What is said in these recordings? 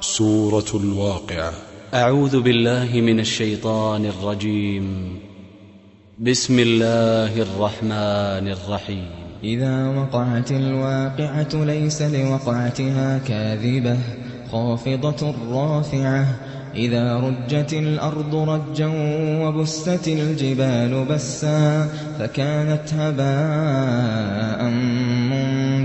سورة الواقعة. أعوذ بالله من الشيطان الرجيم. بسم الله الرحمن الرحيم. إذا وقعت الواقعة ليس لوقعتها كاذبة خافضة رافعة. إذا رجت الأرض رجا وبست الجبال بسا فكانت هباء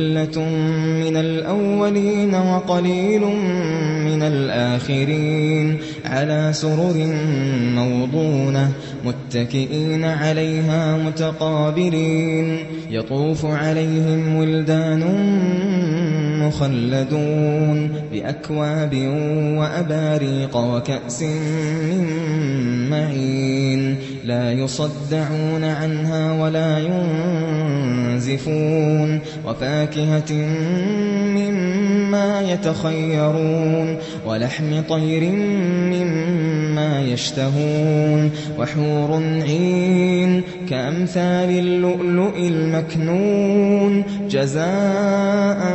ثلة من الأولين وقليل من الآخرين. على سرر موضونة متكئين عليها متقابلين. يطوف عليهم ولدان مخلدون بأكواب وأباريق وكأس من معين. لا يصدعون عنها ولا ينزفون. وفاكهة مما يتخيرون ولحم طير مما يشتهون وحور عين كأمثال اللؤلؤ المكنون جزاء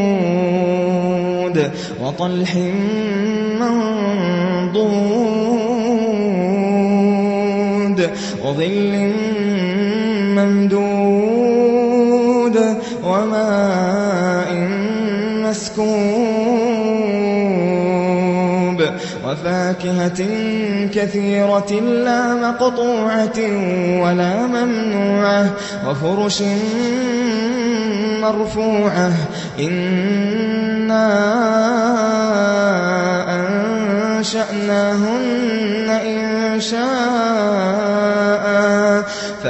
مخضود وطلح منضود وظل ممدود وماء مسكوب وفاكهة كثيرة لا مقطوعة ولا ممنوعة وفرش مرفوعة. إنا أنشأناهن إن شاء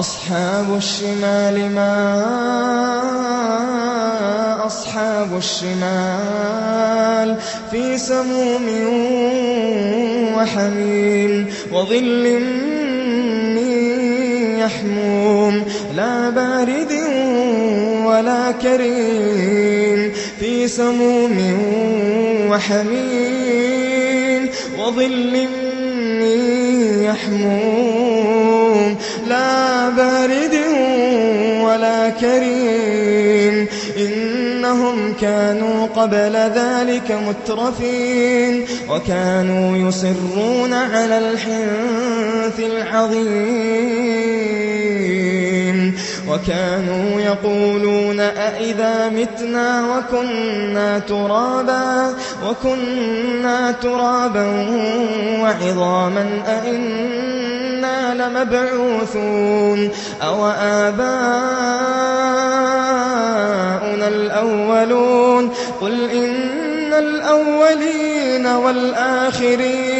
وأصحاب الشمال ما أصحاب الشمال في سموم وحميم وظل من يحموم لا بارد ولا كريم في سموم وحميم وظل من يحموم لا بارد ولا كريم. إنهم كانوا قبل ذلك مترفين. وكانوا يصرون على الحنث العظيم. وكانوا يقولون أئذا متنا وكنا ترابا وكنا ترابا وعظاما أئنا لمبعوثون أو آباؤنا الأولون قل إن الأولين والآخرين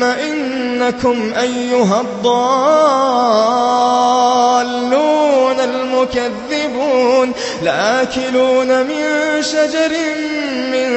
ثم إنكم أيها الضالون المكذبون لآكلون من شجر من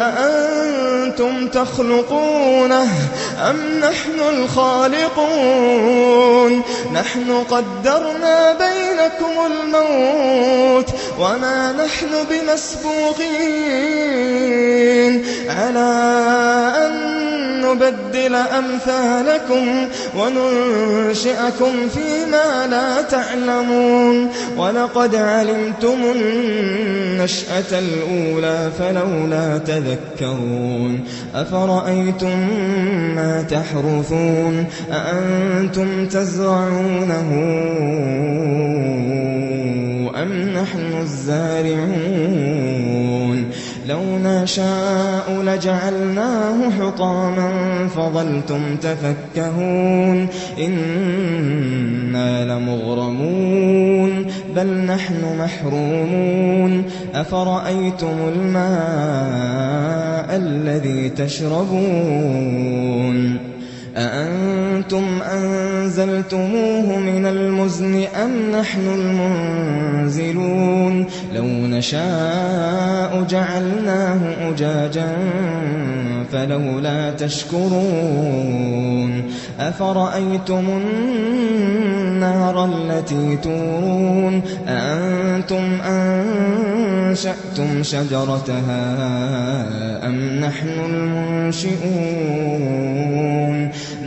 أأنتم تخلقونه أم نحن الخالقون؟ نحن قدرنا بينكم الموت وما نحن بمسبوقين. على أن نبدل أمثالكم وننشئكم فيما لا تعلمون. ولقد علمتم النشأة الأولى فلولا تذكرون. أفرأيتم ما تحرثون؟ أأنتم تزرعونه أم نحن الزارعون؟ لو نشاء لجعلناه حطاما فظلتم تفكهون إنا لمغرمون بل نحن محرومون أفرأيتم الماء الذي تشربون أنزلتموه من المزن أم نحن المنزلون؟ لو نشاء جعلناه أجاجا فلولا تشكرون. أفرأيتم النار التي تورون؟ أأنتم أنشأتم شجرتها أم نحن المنشئون؟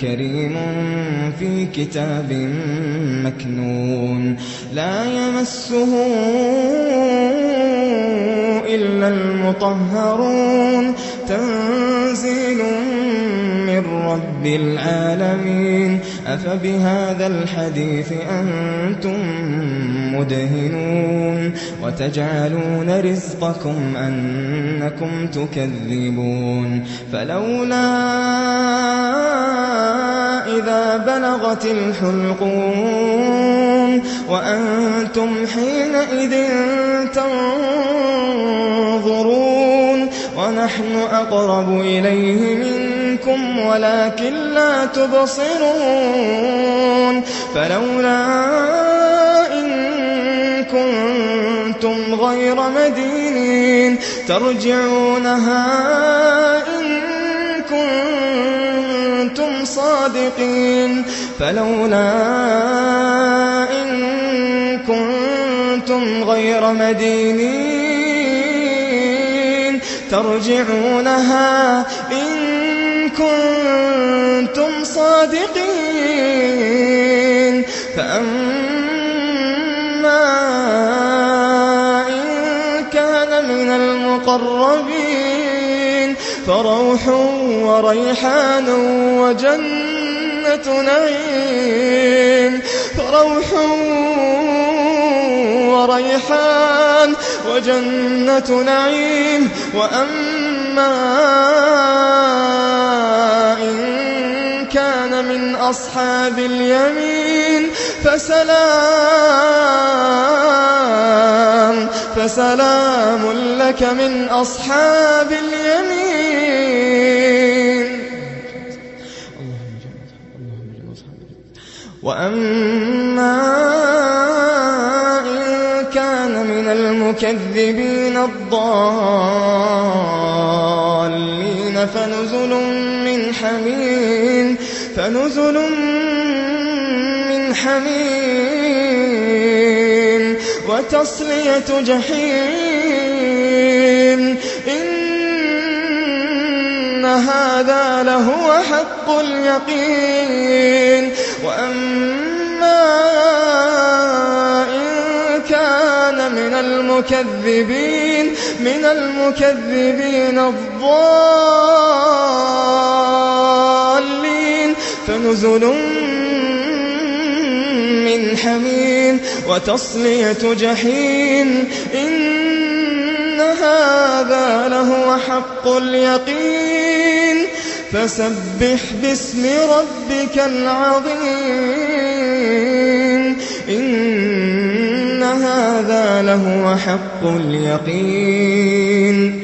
كريم في كتاب مكنون. لا يمسه إلا المطهرون. تنزيل من رب العالمين. أفبهذا الحديث أنتم مدهنون. وتجعلون رزقكم أنكم تكذبون. فلولا إذا بلغت الحلقون وأنتم حينئذ تنظرون ونحن أقرب إليه منكم ولكن لا تبصرون فلولا إن كنتم غير مدينين ترجعونها صادقين. فلولا إن كنتم غير مدينين. ترجعونها إن كنتم صادقين. فأما إن كان من المقربين فروح وريحان وجنة نعيم. فروح وريحان وجنة نعيم. وأما إن من أصحاب اليمين. فسلام فسلام لك من أصحاب اليمين. اللهم وأما إن كان من المكذبين الضالين فنزل حميم فنزل من حميم وتصلية جحيم. إن هذا لهو حق اليقين. وأما إن كان من المكذبين من المكذبين الضالين. فنزل من حميم وتصلية جحيم إن هذا لهو حق اليقين فسبح باسم ربك العظيم إن هذا لهو حق اليقين